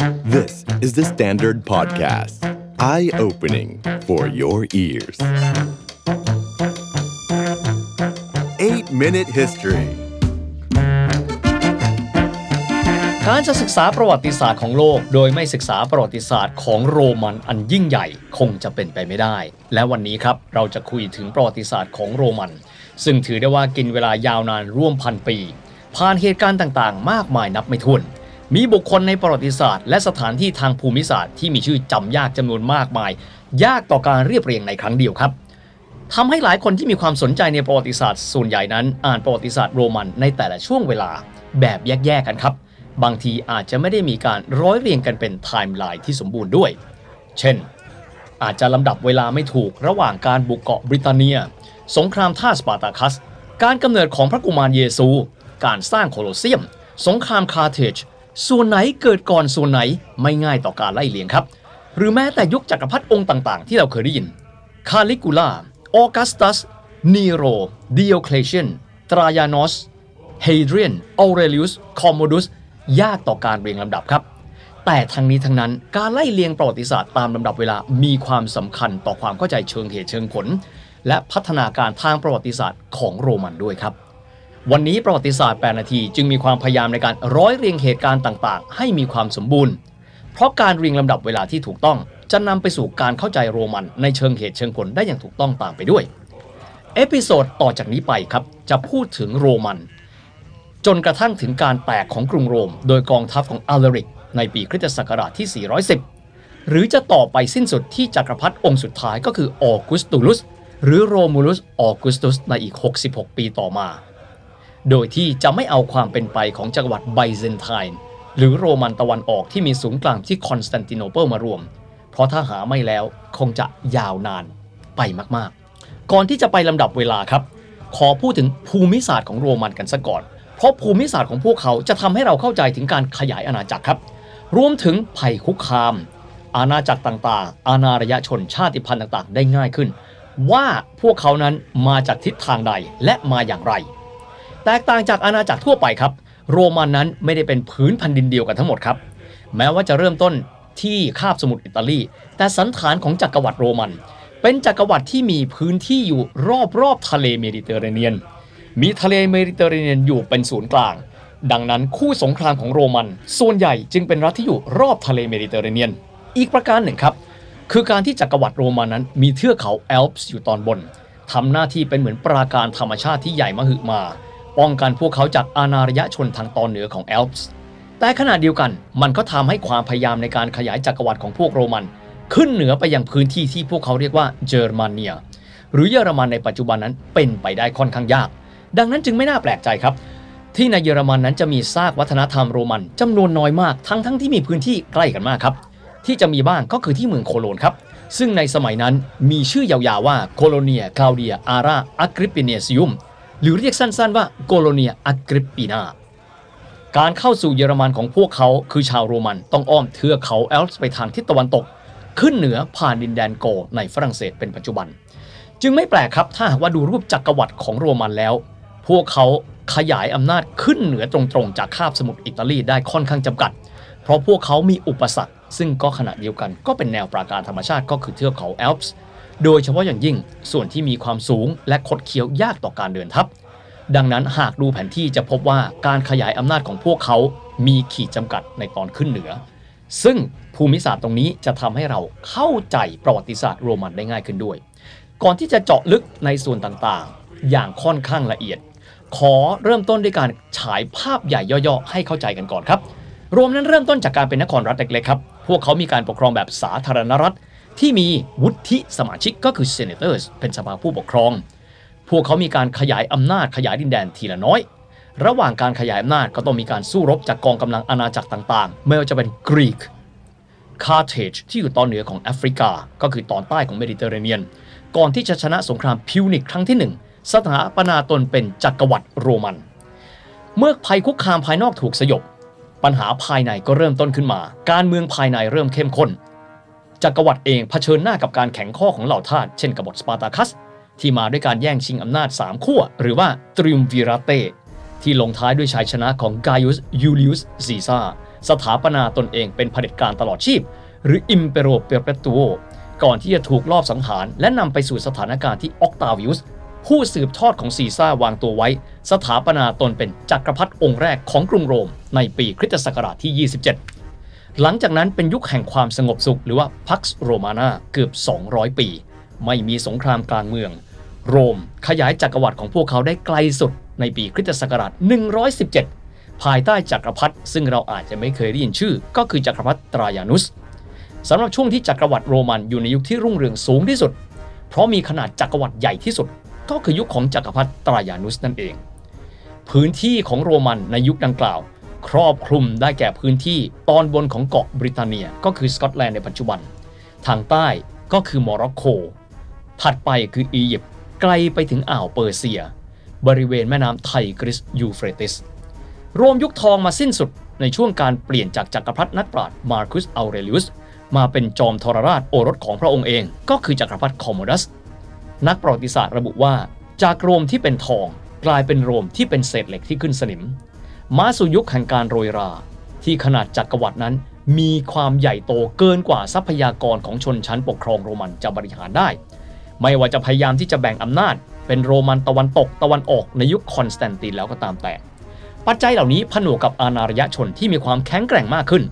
This is the Standard Podcast. Eye-opening for your ears. 8-Minute History การจะศึกษาประวัติศาสตร์ของโลก โดยไม่ศึกษาประวัติศาสตร์ของโรมันอันยิ่งใหญ่คงจะเป็นไปไม่ได้ และวันนี้ครับเราจะคุยถึงประวัติศาสตร์ของโรมัน ซึ่งถือได้ว่ากินเวลายาวนานร่วมพันปี ผ่านเหตุการณ์ต่างๆ มากมายนับไม่ถ้วน มีบุคคลในประวัติศาสตร์ และสถานที่ทางภูมิศาสตร์ที่มีชื่อจำยากจำนวนมากมาย ยากต่อการเรียบเรียงในครั้งเดียวครับทำให้หลายคนที่มีความสนใจในประวัติศาสตร์ส่วนใหญ่นั้น อ่านประวัติศาสตร์โรมันในแต่ละช่วงเวลาแบบแยกๆกันครับ บางทีอาจจะไม่ได้มีการร้อยเรียงกันเป็นไทม์ไลน์ที่สมบูรณ์ด้วย เช่น อาจจะลำดับเวลาไม่ถูกระหว่างการบุกเกาะบริตาเนีย สงครามทาสสปาร์ตาคัส การกำเนิดของพระกุมารเยซู การสร้างโคลอสเซียม สงครามคาร์เทจ ส่วนไหนเกิดก่อนส่วนไหนไม่ง่ายต่อการไล่เลียงครับ หรือแม้แต่ยุคจักรพรรดิองค์ต่างๆ ที่เราเคยได้ยิน คาลิกูล่า ออกัสตัส นีโร ดิโอเคลเชียน ตรายานอส เฮเดรียน ออเรลิอุส คอมโมดุส ยากต่อการเรียงลำดับครับ แต่ทั้งนี้ทั้งนั้นการไล่เลียงประวัติศาสตร์ตามลำดับเวลามีความสำคัญต่อความเข้าใจเชิงเหตุเชิงผล และพัฒนาการทางประวัติศาสตร์ของโรมันด้วยครับ วันนี้ประวัติศาสตร์ 8 นาที จึงมีความพยายามในการร้อยเรียงเหตุการณ์ต่างๆ ให้มีความสมบูรณ์ เพราะการเรียงลำดับเวลาที่ถูกต้อง จะนำไปสู่การเข้าใจโรมันในเชิงเหตุเชิงผลได้อย่างถูกต้องตามไปด้วย episode ต่อจากนี้ไปครับ จะพูดถึงโรมัน จนกระทั่งถึงการแตกของกรุงโรม โดยกองทัพของอัลเลริก ในปีคริสตศักราชที่ 410 หรือจะต่อไปสิ้นสุดที่จักรพรรดิองค์สุดท้ายก็คือออกุสตูลุสหรือโรมูลุสออกุสตุสในอีก 66 ปีต่อมา โดยที่จะไม่เอาความเป็นไปของจักรวรรดิไบเซนไทน์หรือโรมันตะวันออกที่มีศูนย์กลางที่คอนสแตนติโนเปิลมารวม เพราะถ้าหาไม่แล้วคงจะยาวนานไปมากๆ ก่อนที่จะไปลำดับเวลาครับ ขอพูดถึงภูมิศาสตร์ของโรมันกันซะก่อน เพราะภูมิศาสตร์ของพวกเขาจะทำให้เราเข้าใจถึงการขยายอาณาจักรครับ รวมถึงภัยคุกคาม อาณาจักรต่างๆ อาณาระยะชนชาติพันธุ์ต่างๆ ได้ง่ายขึ้น ว่าพวกเขานั้นมาจากทิศทางใดและมาอย่างไร แตกต่างจากอาณาจักรทั่วไปครับ โรมันนั้นไม่ได้เป็นพื้นแผ่นดินเดียวกันทั้งหมดครับ แม้ว่าจะเริ่มต้นที่คาบสมุทรอิตาลี แต่สันฐานของจักรวรรดิโรมัน เป็นจักรวรรดิที่มีพื้นที่อยู่รอบๆทะเลเมดิเตอร์เรเนียน มีทะเลเมดิเตอร์เรเนียนอยู่เป็นศูนย์กลาง ดังนั้นคู่สงครามของโรมัน ส่วนใหญ่จึงเป็นรัฐที่อยู่รอบทะเลเมดิเตอร์เรเนียน อีกประการหนึ่งครับ คือการที่จักรวรรดิโรมันนั้น มีเทือกเขาแอลป์อยู่ตอนบนทำหน้าที่เป็นเหมือนปราการธรรมชาติที่ใหญ่มหึมา ป้องกันพวกเขาจากอาณาระยะชนทางตอนเหนือของแอลป์แต่ขณะเดียวกันมันก็ทำให้ความพยายามในการขยายจักรวรรดิของพวกโรมัน ขึ้นเหนือไปยังพื้นที่ที่พวกเขาเรียกว่าเยอรมาเนีย หรือเยอรมันในปัจจุบันนั้นเป็นไปได้ค่อนข้างยาก ดังนั้นจึงไม่น่าแปลกใจครับ ที่ในเยอรมันนั้นจะมีซากวัฒนธรรมโรมันจำนวนน้อยมากทั้งทั้งที่มีพื้นที่ใกล้กันมากครับ ที่จะมีบ้างก็คือที่เมืองโคโลนครับซึ่งในสมัยนั้นมีชื่อยาวๆว่าโคโลเนียคลาวเดียอาราอักริปปิเนซิอุม หรือเรียกสั้นๆว่าโคโลเนียอักริปปินาการเข้าสู่เยอรมันของพวกเขาคือชาวโรมันต้องอ้อมเทือกเขาแอลป์ไปทางทิศตะวันตก ขึ้นเหนือผ่านดินแดนโกในฝรั่งเศสเป็นปัจจุบัน จึงไม่แปลกครับถ้าหากว่าดูรูปจักรวรรดิของโรมันแล้ว พวกเขาขยายอำนาจขึ้นเหนือตรงๆ จากคาบสมุทรอิตาลีได้ค่อนข้างจำกัด เพราะพวกเขามีอุปสรรค ซึ่งก็ขณะเดียวกันก็เป็นแนวปราการธรรมชาติก็คือเทือกเขาแอลป์ โดยเฉพาะอย่างยิ่งส่วนที่มีความสูงและคดเคี้ยวยากต่อการเดินทัพดังนั้นหากดูแผนที่จะพบว่าการขยายอำนาจของพวกเขา มีขีดจำกัดในตอนขึ้นเหนือ ซึ่งภูมิศาสตร์ตรงนี้จะทำให้เราเข้าใจประวัติศาสตร์โรมันได้ง่ายขึ้นด้วย ก่อนที่จะเจาะลึกในส่วนต่างๆ อย่างค่อนข้างละเอียด ขอเริ่มต้นด้วยการฉายภาพใหญ่ย่อๆ ให้เข้าใจกันก่อนครับ โรมนั้นเริ่มต้นจากการเป็นนครรัฐเล็กๆครับ พวกเขามีการปกครองแบบสาธารณรัฐ ที่มีวุฒิสมาชิกก็คือ senators เป็นสภาผู้ปกครอง พวกเขามีการขยายอำนาจขยายดินแดนทีละน้อย ระหว่างการขยายอำนาจก็ต้องมีการสู้รบจากกองกำลังอาณาจักรต่างๆ ไม่ว่าจะเป็นกรีกคาร์เทจที่อยู่ตอนเหนือของแอฟริกา ก็คือตอนใต้ของเมดิเตอร์เรเนียน ก่อนที่จะชนะสงครามพิวนิกครั้งที่หนึ่งสถาปนาตนเป็นจักรวรรดิโรมัน เมื่อภัยคุกคามภายนอกถูกสยบ ปัญหาภายในก็เริ่มต้นขึ้นมา การเมืองภายในเริ่มเข้มข้น จักรวรรดิเองเผชิญหน้ากับการแข็งข้อของเหล่าทาสเช่นกบฏสปาร์ตาคัส ที่มาด้วยการแย่งชิงอำนาจสามขั้วหรือว่าตริมวิราเตที่ลงท้ายด้วยชัยชนะของกายุสยูลิอุสซีซ่าสถาปนาตนเองเป็นเผด็จการตลอดชีพ หรือ Impero Perpetuo ก่อนที่จะถูกลอบสังหาร และนำไปสู่สถานการณ์ที่ออกตาวิอุสผู้สืบทอดของซีซ่าวางตัวไว้ สถาปนาตนเป็นจักรพรรดิองค์แรกของกรุงโรม ในปีคริสตศักราชที่ 27 หลังจากนั้นเป็นยุคแห่งความสงบสุขหรือว่าพักโรมานาเกือบ 200 ปี ไม่มีสงครามกลางเมือง โรมขยายจักรวรรดิของพวกเขาได้ไกลสุดในปีคริสตศักราช 117 ภายใต้จักรพรรดิซึ่งเราอาจจะไม่เคยได้ยินชื่อ ก็คือจักรพรรดิตรายานุสสำหรับช่วงที่จักรวรรดิโรมันอยู่ในยุคที่รุ่งเรืองสูงที่สุด เพราะมีขนาดจักรวรรดิใหญ่ที่สุด ก็คือยุคของจักรพรรดิตรายานุสนั่นเอง พื้นที่ของโรมันในยุคดังกล่าว ครอบคลุมได้แก่พื้นที่ตอนบนของเกาะบริตาเนีย ก็คือสกอตแลนด์ในปัจจุบัน ทางใต้ก็คือโมร็อกโก ถัดไปคืออียิปต์ไกลไปถึงอ่าวเปอร์เซีย บริเวณแม่น้ำไทกริสยูเฟรติส โรมยุคทองมาสิ้นสุดในช่วงการเปลี่ยนจากจักรพรรดินักปราชญ์มาร์คุสเอาเรลิอุสมาเป็นจอมทรราชโอรสของพระองค์เอง ก็คือจักรพรรดิคอมโมดัส นักประวัติศาสตร์ระบุว่า จากโรมที่เป็นทองกลายเป็นโรมที่เป็นเศษเหล็กที่ขึ้นสนิม มาสู่ยุคแห่งการโรยรา ที่ขนาดจักรวรรดินั้น มีความใหญ่โตเกินกว่าทรัพยากรของชนชั้นปกครองโรมันจะบริหารได้ ไม่ว่าจะพยายามที่จะแบ่งอำนาจ เป็นโรมันตะวันตกตะวันออกในยุคคอนสแตนตินแล้วก็ตามแต่ ปัจจัยเหล่านี้ผนวกกับอาณาระยชนที่มีความแข็งแกร่งมากขึ้น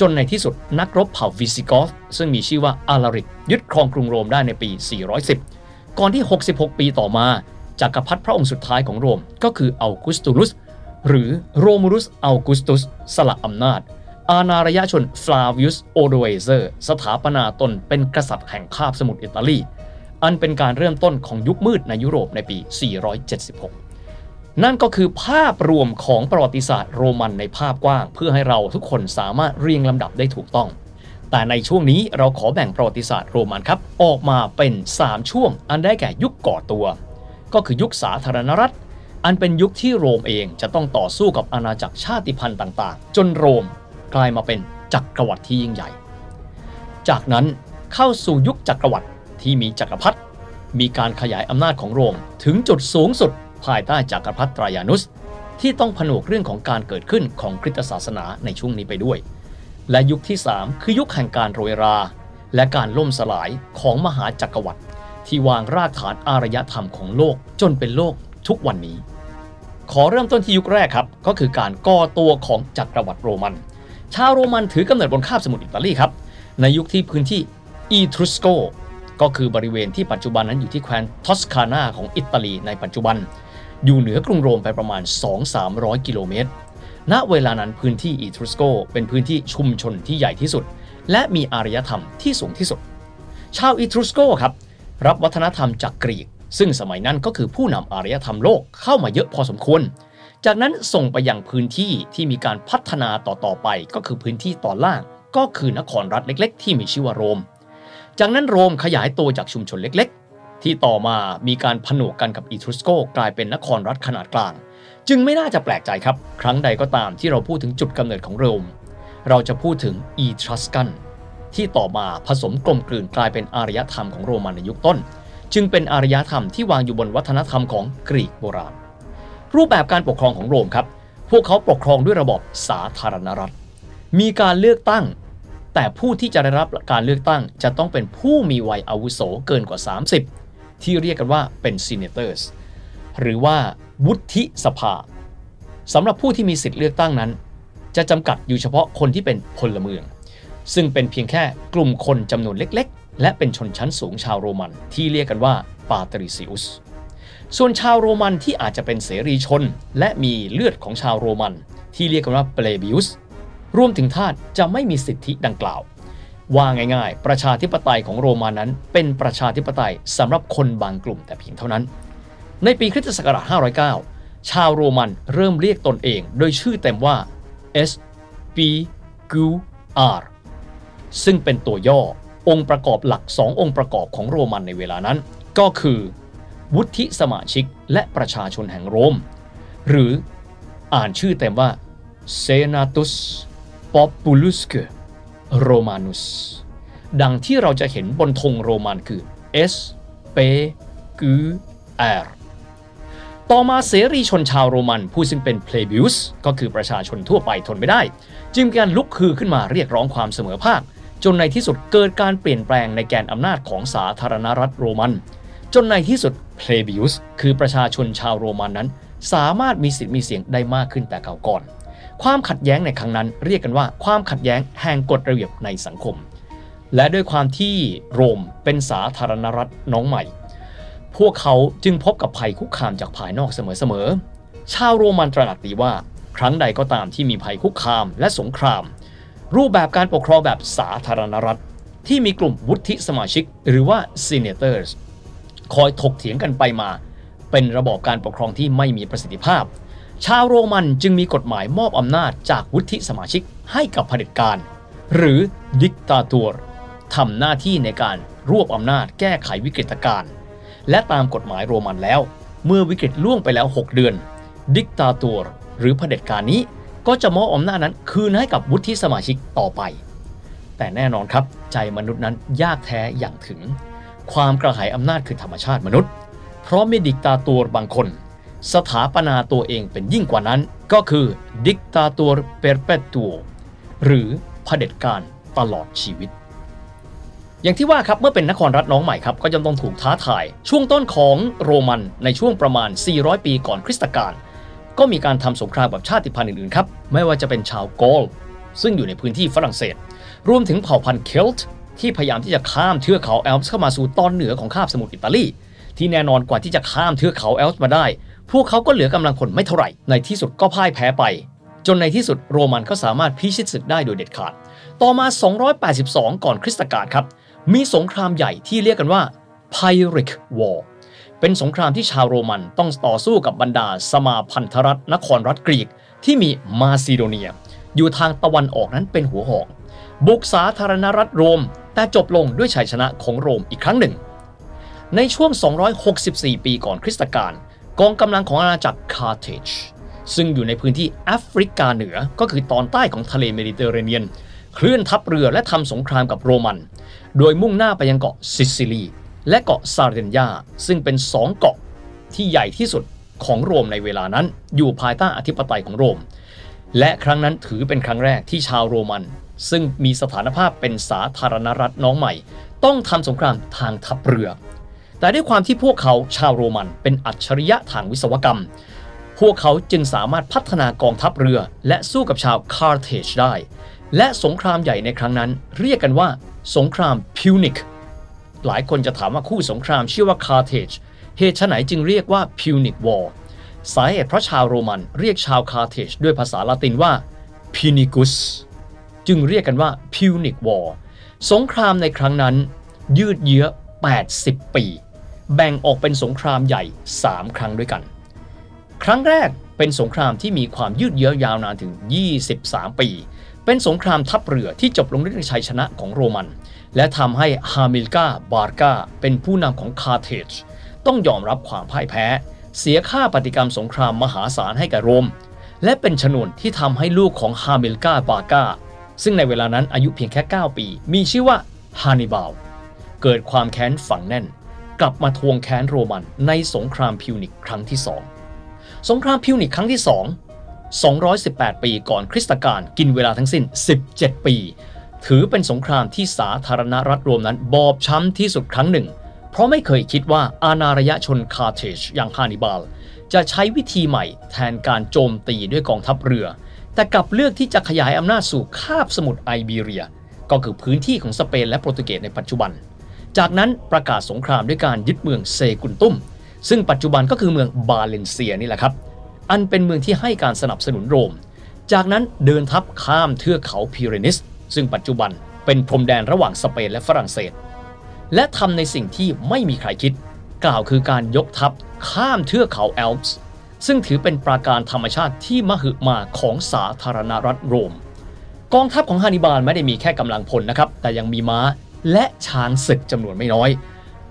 จนในที่สุดนักรบเผ่าวิสิกอธซึ่งมีชื่อว่าอาลาริกยึดครองกรุงโรมได้ในปี 410 ก่อนที่ 66 ปีต่อมาจักรพรรดิพระองค์สุดท้ายของโรมก็คือเอากุสตูลุส หรือโรมูลุสเอากุสตุสสละอำนาจ อาณาระยะชนฟลาวิอุสโอโดเอเซอร์สถาปนาตนเป็นกษัตริย์แห่งคาบสมุทรอิตาลี อันเป็นการเริ่มต้นของยุคมืดในยุโรปในปี 476 นั่นก็คือภาพรวมของประวัติศาสตร์โรมันในภาพกว้าง เพื่อให้เราทุกคนสามารถเรียงลำดับได้ถูกต้อง แต่ในช่วงนี้เราขอแบ่งประวัติศาสตร์โรมันครับออกมาเป็น 3 ช่วงอันได้แก่ยุคก่อตัว ก็คือยุคสาธารณรัฐ อันเป็นยุคที่โรมเองจะต้องต่อสู้กับอาณาจักรชาติพันธุ์ต่างๆ จนโรมกลายมาเป็นจักรวรรดิที่ยิ่งใหญ่ จากนั้นเข้าสู่ยุคจักรวรรดิที่มีจักรพรรดิมีการขยายอำนาจของโรมถึงจุดสูงสุด ภายใต้จักรพรรดิตรายานุส ที่ต้องผนวกเรื่องของการเกิดขึ้นของคริสตศาสนาในช่วงนี้ไปด้วย และยุคที่ 3 คือยุคแห่งการโรยรา และการล่มสลายของมหาจักรวรรดิที่วางรากฐานอารยธรรมของโลกจนเป็นโลก ทุกวันนี้ ขอเริ่มต้นที่ยุคแรกครับ ก็คือการก่อตัวของจักรวรรดิโรมัน ชาวโรมันถือกำเนิดบนคาบสมุทรอิตาลีครับ ในยุคที่พื้นที่อีทรุสโกก็คือบริเวณที่ปัจจุบันนั้นอยู่ที่แคว้นทอสคานาของอิตาลีในปัจจุบัน อยู่เหนือกรุงโรมไปประมาณ 2-300 กิโลเมตร ณ เวลานั้นพื้นที่อีทรุสโกเป็นพื้นที่ชุมชนที่ใหญ่ที่สุด และมีอารยธรรมที่สูงที่สุด ชาวอีทรุสโกครับรับวัฒนธรรมจากกรีก ซึ่งสมัยนั้นก็คือผู้นำอารยธรรมโลกเข้ามาเยอะพอสมควร จากนั้นส่งไปยังพื้นที่ที่มีการพัฒนาต่อๆไปก็คือพื้นที่ตอนล่าง ก็คือนครรัฐเล็ก ๆ ที่มีชื่อว่าโรม จากนั้นโรมขยายตัวจากชุมชนเล็ก ๆ ที่ต่อมามีการผนวกกันกับอีทรุสโกกลายเป็นนครรัฐขนาดกลาง จึงไม่น่าจะแปลกใจครับ ครั้งใดก็ตามที่เราพูดถึงจุดกำเนิดของโรม เราจะพูดถึงอีทรัสกันที่ต่อมาผสมกลมกลืนกลายเป็นอารยธรรมของโรมันในยุคต้น จึงเป็นอารยธรรมที่วางอยู่บนวัฒนธรรมของกรีกโบราณ รูปแบบการปกครองของโรมครับ พวกเขาปกครองด้วยระบบสาธารณรัฐ มีการเลือกตั้ง แต่ผู้ที่จะได้รับการเลือกตั้งจะต้องเป็นผู้มีวัยอาวุโสเกินกว่า 30 ที่เรียกกันว่าเป็น senators หรือว่าวุฒิสภาสำหรับผู้ที่มีสิทธิ์เลือกตั้งนั้น จะจำกัดอยู่เฉพาะคนที่เป็นพลเมือง ซึ่งเป็นเพียงแค่กลุ่มคนจำนวนเล็ก และเป็นชนชั้นสูงชาวโรมันที่เรียกกันว่าปาตริซิอุส ส่วนชาวโรมันที่อาจจะเป็นเสรีชน และมีเลือดของชาวโรมัน ที่เรียกกันว่าเปเลบิอุส รวมถึงทาสจะไม่มีสิทธิดังกล่าว ว่าง่ายๆ ประชาธิปไตยของโรมันนั้นเป็นประชาธิปไตยสำหรับคนบางกลุ่มแต่เพียงเท่านั้น ในปีคริสตศักราช 509 ชาวโรมันเริ่มเรียกตนเองโดยชื่อเต็มว่า S P Q R ซึ่งเป็นตัวย่อ องค์ประกอบหลัก 2 องค์ประกอบของโรมันในเวลานั้น ก็คือ วุฒิสมาชิกและประชาชนแห่งโรม หรืออ่านชื่อเต็มว่า Senatus Populus Romanus ดังที่เราจะเห็นบนธงโรมันคือ S P Q R ต่อมาเสรีชนชาวโรมันผู้ซึ่งเป็น plebeius ก็คือประชาชนทั่วไปทนไม่ได้ จึงมีการลุกฮือขึ้นมาเรียกร้องความเสมอภาค จนในที่สุดเกิดการเปลี่ยนแปลงในแกนอำนาจของสาธารณรัฐโรมัน จนในที่สุด plebeius คือประชาชนชาวโรมันนั้น สามารถมีสิทธิ์มีเสียงได้มากขึ้นแต่เก่าก่อน ความขัดแย้งในครั้งนั้นเรียกกันว่าความขัดแย้งแห่งกฎระเบียบในสังคม และด้วยความที่โรมเป็นสาธารณรัฐน้องใหม่ พวกเขาจึงพบกับภัยคุกคามจากภายนอกเสมอๆชาวโรมันตระหนักดีว่า ครั้งใดก็ตามที่มีภัยคุกคามและสงคราม รูปแบบการปกครองแบบสาธารณรัฐ ที่มีกลุ่มวุฒิสมาชิกหรือว่า senators คอยถกเถียงกันไปมา เป็นระบอบการปกครองที่ไม่มีประสิทธิภาพ ชาวโรมันจึงมีกฎหมายมอบอำนาจจากวุฒิสมาชิกให้กับเผด็จการ หรือดิกตาตัวทำหน้าที่ในการรวบอำนาจแก้ไขวิกฤตการณ์และตามกฎหมายโรมันแล้ว เมื่อวิกฤตล่วงไปแล้ว 6 เดือน ดิกตาตัวหรือเผด็จการนี้ ก็จะมอบอำนาจนั้นคืนให้กับวุฒิสมาชิกต่อไป แต่แน่นอนครับ ใจมนุษย์นั้นยากแท้อย่างถึง ความกระหายอำนาจคือธรรมชาติมนุษย์ เพราะมีดิกตาตัวบางคน สถาปนาตัวเองเป็นยิ่งกว่านั้น ก็คือดิกตาตัวเปอร์เปตัว หรือเผด็จการตลอดชีวิต อย่างที่ว่าครับเมื่อเป็นนครรัฐน้องใหม่ครับก็จะต้องถูกท้าทาย ช่วงต้นของโรมันในช่วงประมาณ 400 ปีก่อนคริสตกาลก็มีการทำสงครามกับชาติพันธุ์อื่นๆครับ ไม่ว่าจะเป็นชาวโกลซึ่งอยู่ในพื้นที่ฝรั่งเศส รวมถึงเผ่าพันธุ์เคลต์ที่พยายามที่จะข้ามเทือกเขาแอลป์เข้ามาสู่ตอนเหนือของคาบสมุทรอิตาลี ที่แน่นอนกว่าที่จะข้ามเทือกเขาแอลป์มาได้ พวกเขาก็เหลือกำลังคนไม่เท่าไหร่ ในที่สุดก็พ่ายแพ้ไป จนในที่สุดโรมันก็สามารถพิชิตศึกได้โดยเด็ดขาด ต่อมา 282 ก่อนคริสตกาลครับ มีสงครามใหญ่ที่เรียกกันว่า Pyrrhic War เป็นสงครามที่ชาวโรมันต้องต่อสู้กับบรรดาสมาพันธรัฐนครรัฐกรีก ที่มีมาซิโดเนีย อยู่ทางตะวันออกนั้นเป็นหัวหอก บุกสาธารณรัฐโรม แต่จบลงด้วยชัยชนะของโรมอีกครั้งหนึ่ง ในช่วง 264 ปีก่อนคริสตกาลกองกำลังของอาณาจักรคาร์เทจซึ่งอยู่ในพื้นที่แอฟริกาเหนือก็คือตอนใต้ของทะเลเมดิเตอร์เรเนียน เคลื่อนทัพเรือและทำสงครามกับโรมัน โดยมุ่งหน้าไปยังเกาะซิซิลี และเกาะซาร์เดนยาซึ่งเป็นสองเกาะที่ใหญ่ที่สุด ของโรมในเวลานั้น อยู่ภายใต้อธิปไตยของโรม และครั้งนั้นถือเป็นครั้งแรกที่ชาวโรมัน ซึ่งมีสถานภาพเป็นสาธารณรัฐน้องใหม่ ต้องทำสงครามทางทัพเรือ แต่ด้วยความที่พวกเขาชาวโรมันเป็นอัจฉริยะทางวิศวกรรม พวกเขาจึงสามารถพัฒนากองทัพเรือ และสู้กับชาวคาร์เทจได้ และสงครามใหญ่ในครั้งนั้น เรียกกันว่า สงครามพิวนิกหลายคนจะถามว่าคู่สงครามชื่อว่าคาร์เทจ เหตุไหนจึงเรียกว่าพิวนิกวอร์สาเหตุเพราะชาวโรมันเรียกชาวคาร์เทจด้วยภาษาละตินว่า Punicus จึงเรียกกันว่า Punic War สงครามในครั้งนั้น ยืดเยื้อ 80 ปี แบ่งออกเป็นสงครามใหญ่ 3 ครั้งด้วยกัน ครั้งแรกเป็นสงครามที่มีความยืดเยื้อยาวนานถึง 23 ปี เป็นสงครามทัพเรือที่จบลงด้วยชัยชนะของโรมัน และทำให้ฮามิลการ์บาร์กาเป็นผู้นำของคาร์เทจ ต้องยอมรับความพ่ายแพ้ เสียค่าปฏิกรรมสงครามมหาศาลให้แก่โรม และเป็นชนวนที่ทำให้ลูกของฮามิลการ์บาร์กาซึ่งในเวลานั้นอายุเพียงแค่ 9 ปี มีชื่อว่าฮานิบาล เกิดความแค้นฝังแน่น กลับมาทวงแค้นโรมันในสงครามพิวนิกครั้งที่สองสงครามพิวนิกครั้งที่2 218 ปีก่อนคริสตกาลกินเวลาทั้งสิ้น 17 ปี ถือเป็นสงครามที่สาธารณรัฐโรมนั้น บอบช้ำที่สุดครั้งหนึ่ง ราะไม่เคยคิดว่าอาณารยชนคาร์เทจอย่างฮานิบาล จะใช้วิธีใหม่แทนการโจมตีด้วยกองทัพเรือ แต่กลับเลือกที่จะขยายอำนาจสู่คาบสมุทรไอเบีเรีย ก็คือพื้นที่ของสเปนและโปรตุเกสในปัจจุบัน จากนั้นประกาศสงครามด้วยการยึดเมืองเซกุนตุมซึ่งปัจจุบันก็คือเมืองบาเลนเซียนี่แหละครับ อันเป็นเมืองที่ให้การสนับสนุนโรม จากนั้นเดินทัพข้ามเทือกเขาพิเรนิส ซึ่งปัจจุบันเป็นพรมแดนระหว่างสเปนและฝรั่งเศส และทำในสิ่งที่ไม่มีใครคิด กล่าวคือการยกทัพข้ามเทือกเขาแอลป์ซึ่งถือเป็นปราการธรรมชาติที่มหึมาของสาธารณรัฐโรม กองทัพของฮานิบาลไม่ได้มีแค่กำลังพลนะครับ แต่ยังมีม้าและช้างศึกจำนวนไม่น้อย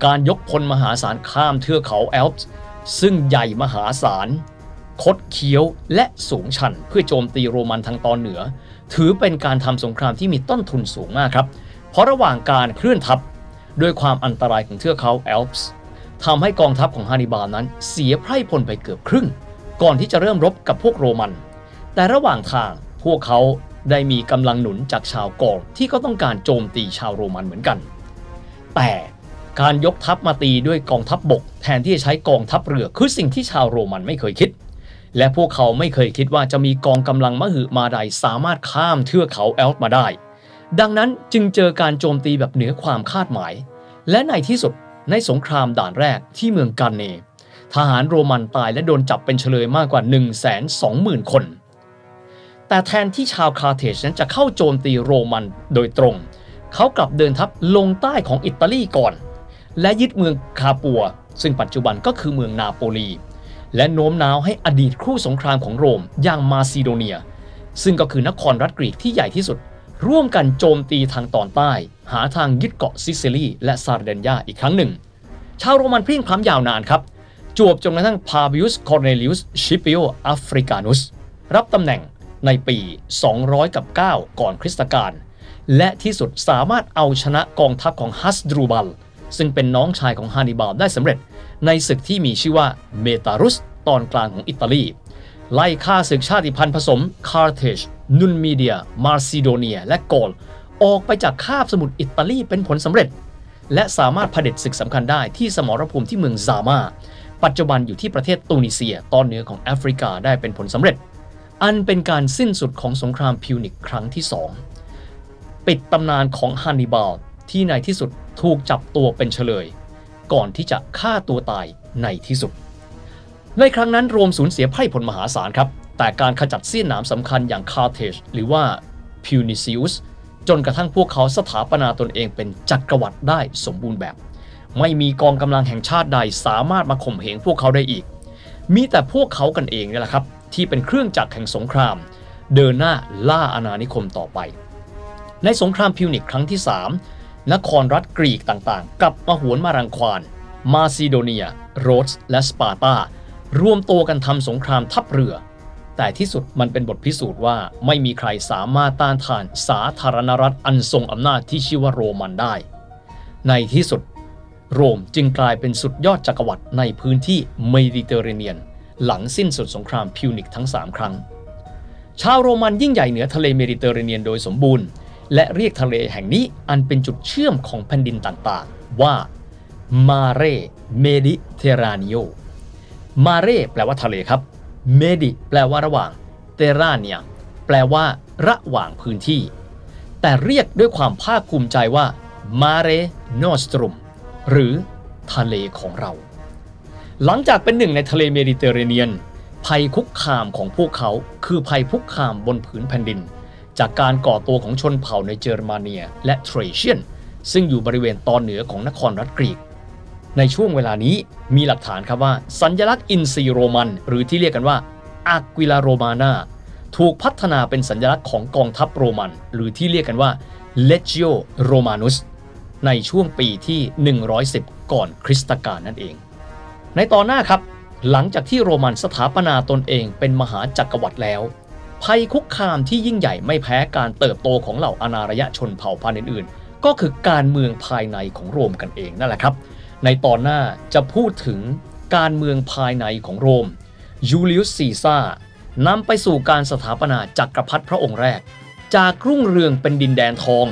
การยกพลมหาศาลข้ามเทือกเขาแอลป์ซึ่งใหญ่มหาศาล คดเคี้ยวและสูงชันเพื่อโจมตีโรมันทางตอนเหนือ ถือเป็นการทำสงครามที่มีต้นทุนสูงมากครับ เพราะระหว่างการเคลื่อนทัพ ด้วยความอันตรายของเทือกเขาแอลป์ทำให้กองทัพของฮานิบาลนั้นเสียไพร่พลไปเกือบครึ่ง ก่อนที่จะเริ่มรบกับพวกโรมัน แต่ระหว่างทางพวกเขาได้มีกำลังหนุนจากชาวกอลที่ก็ต้องการโจมตีชาวโรมันเหมือนกัน แต่การยกทัพมาตีด้วยกองทัพบบก แทนที่จะใช้กองทัพเรือคือสิ่งที่ชาวโรมันไม่เคยคิด และพวกเขาไม่เคยคิดว่าจะมีกองกำลังมหึมาใดสามารถข้ามเทือกเขาแอลป์มาได้ ดังนั้นจึงเจอการโจมตีแบบเหนือความคาดหมาย และในที่สุดในสงครามด่านแรกที่เมืองกันเน ทหารโรมันตายและโดนจับเป็นเฉลยมากกว่า 1 2 0 0 0 0 คน แต่แทนที่ชาวคาร์เทจนั้นจะเข้าโจมตีโรมันโดยตรง เขากลับเดินทัพลงใต้ของอิตาลีก่อน และยึดเมืองคาปัว ซึ่งปัจจุบันก็คือเมืองนาโปลี และโน้มน้าวให้อดีตคู่สงครามของโรมอย่างมาซิโดเนีย ซึ่งก็คือนครรัฐกรีกที่ใหญ่ที่สุด ร่วมกันโจมตีทางตอนใต้ หาทางยึดเกาะซิซิลีและซาร์เดนยาอีกครั้งหนึ่ง ชาวโรมันเพลี่ยงพล้ำยาวนานครับ จวบจนกระทั่งพาบิอุสคอร์เนลิอุสสคิปิโอแอฟริกานุสรับตำแหน่งในปี 200กับ9ก่อนคริสตกาลและที่สุดสามารถเอาชนะกองทัพของฮัสดรูบัล ซึ่งเป็นน้องชายของฮานิบาลได้สำเร็จ ในศึกที่มีชื่อว่าเมตารุสตอนกลางของอิตาลี ไล่ฆ่าศึกชาติพันธุ์ผสมคาร์เทจ นูมิเดีย มาซิโดเนีย และโกลออกไปจากคาบสมุทรอิตาลีเป็นผลสำเร็จ และสามารถเผด็จศึกสำคัญได้ที่สมรภูมิที่เมืองซามา ปัจจุบันอยู่ที่ประเทศตูนิเซีย ตอนเหนือของแอฟริกาได้เป็นผลสำเร็จ อันเป็นการสิ้นสุดของสงครามพิวนิกครั้งที่สองปิดตำนานของฮันนิบาลที่ในที่สุดถูกจับตัวเป็นเฉลย ก่อนที่จะฆ่าตัวตายในที่สุด ในครั้งนั้นโรมสูญเสียไพร่ผลมหาศาลครับ แต่การขจัดเสี้ยนหนามสำคัญอย่างคาร์เทจหรือว่าพิวนิซิอุสจนกระทั่งพวกเขาสถาปนาตนเองเป็นจักรวรรดิได้สมบูรณ์แบบ ไม่มีกองกำลังแห่งชาติใดสามารถมาข่มเหงพวกเขาได้อีก มีแต่พวกเขากันเองนี่แหละครับ ที่เป็นเครื่องจักรแห่งสงคราม เดินหน้าล่าอาณานิคมต่อไป ในสงครามพิวนิกครั้งที่ 3 นครรัฐกรีกต่างๆ กลับมาหวนมารังควานมาซิโดเนีย โรดส์และสปาร์ตารวมตัวกันทำสงครามทัพเรือ แต่ที่สุดมันเป็นบทพิสูจน์ว่าไม่มีใครสามารถต้านทานสาธารณรัฐอันทรงอำนาจที่ชื่อว่าโรมันได้ ในที่สุด โรมจึงกลายเป็นสุดยอดจักรวรรดิในพื้นที่เมดิเตอร์เรเนียน หลังสิ้นสุดสงครามพิวนิกทั้ง 3 ครั้ง ชาวโรมันยิ่งใหญ่เหนือทะเลเมดิเตอร์เรเนียนโดยสมบูรณ์ และเรียกทะเลแห่งนี้อันเป็นจุดเชื่อมของแผ่นดินต่างๆ ว่า mare Mediterraneo mare แปลว่าทะเลครับ medi แปลว่าระหว่าง terranea แปลว่า ระหว่างพื้นที่ แต่เรียกด้วยความภาคภูมิใจว่า mare nostrum หรือทะเลของเรา หลังจากเป็นหนึ่งในทะเลเมดิเตอร์เรเนียน ภัยคุกคามของพวกเขาคือภัยคุกคามบนผืนแผ่นดิน จากการก่อตัวของชนเผ่าในเยอรมเนียและเทรเซียน ซึ่งอยู่บริเวณตอนเหนือของนครรัฐกรีก ในช่วงเวลานี้มีหลักฐานครับว่า สัญลักษณ์อินซีโรมัน หรือที่เรียกกันว่าอากิลาโรมานาถูกพัฒนาเป็นสัญลักษณ์ของกองทัพโรมัน หรือที่เรียกกันว่า Legio Romanus ในช่วงปีที่ 110 ก่อนคริสตกาลนั่นเอง ในตอนหน้าครับ หลังจากที่โรมันสถาปนาตนเองเป็นมหาจักรวรรดิแล้ว ภัยคุกคามที่ยิ่งใหญ่ไม่แพ้การเติบโตของเหล่าอนาระยะชนเผ่าพันธุ์อื่น ๆ ก็คือการเมืองภายในของโรมกันเองนั่นแหละครับ ในตอนหน้าจะพูดถึงการเมืองภายในของโรม ยูลิอุสซีซ่านำไปสู่การสถาปนาจักรพรรดิพระองค์แรก จากรุ่งเรืองเป็นดินแดนทอง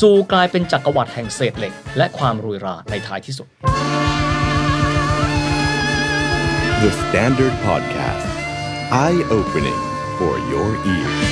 สู่กลายเป็นจักรวรรดิแห่งเศษเหล็ก และความรวยราในท้ายที่สุด The Standard Podcast. Eye opening for your ears.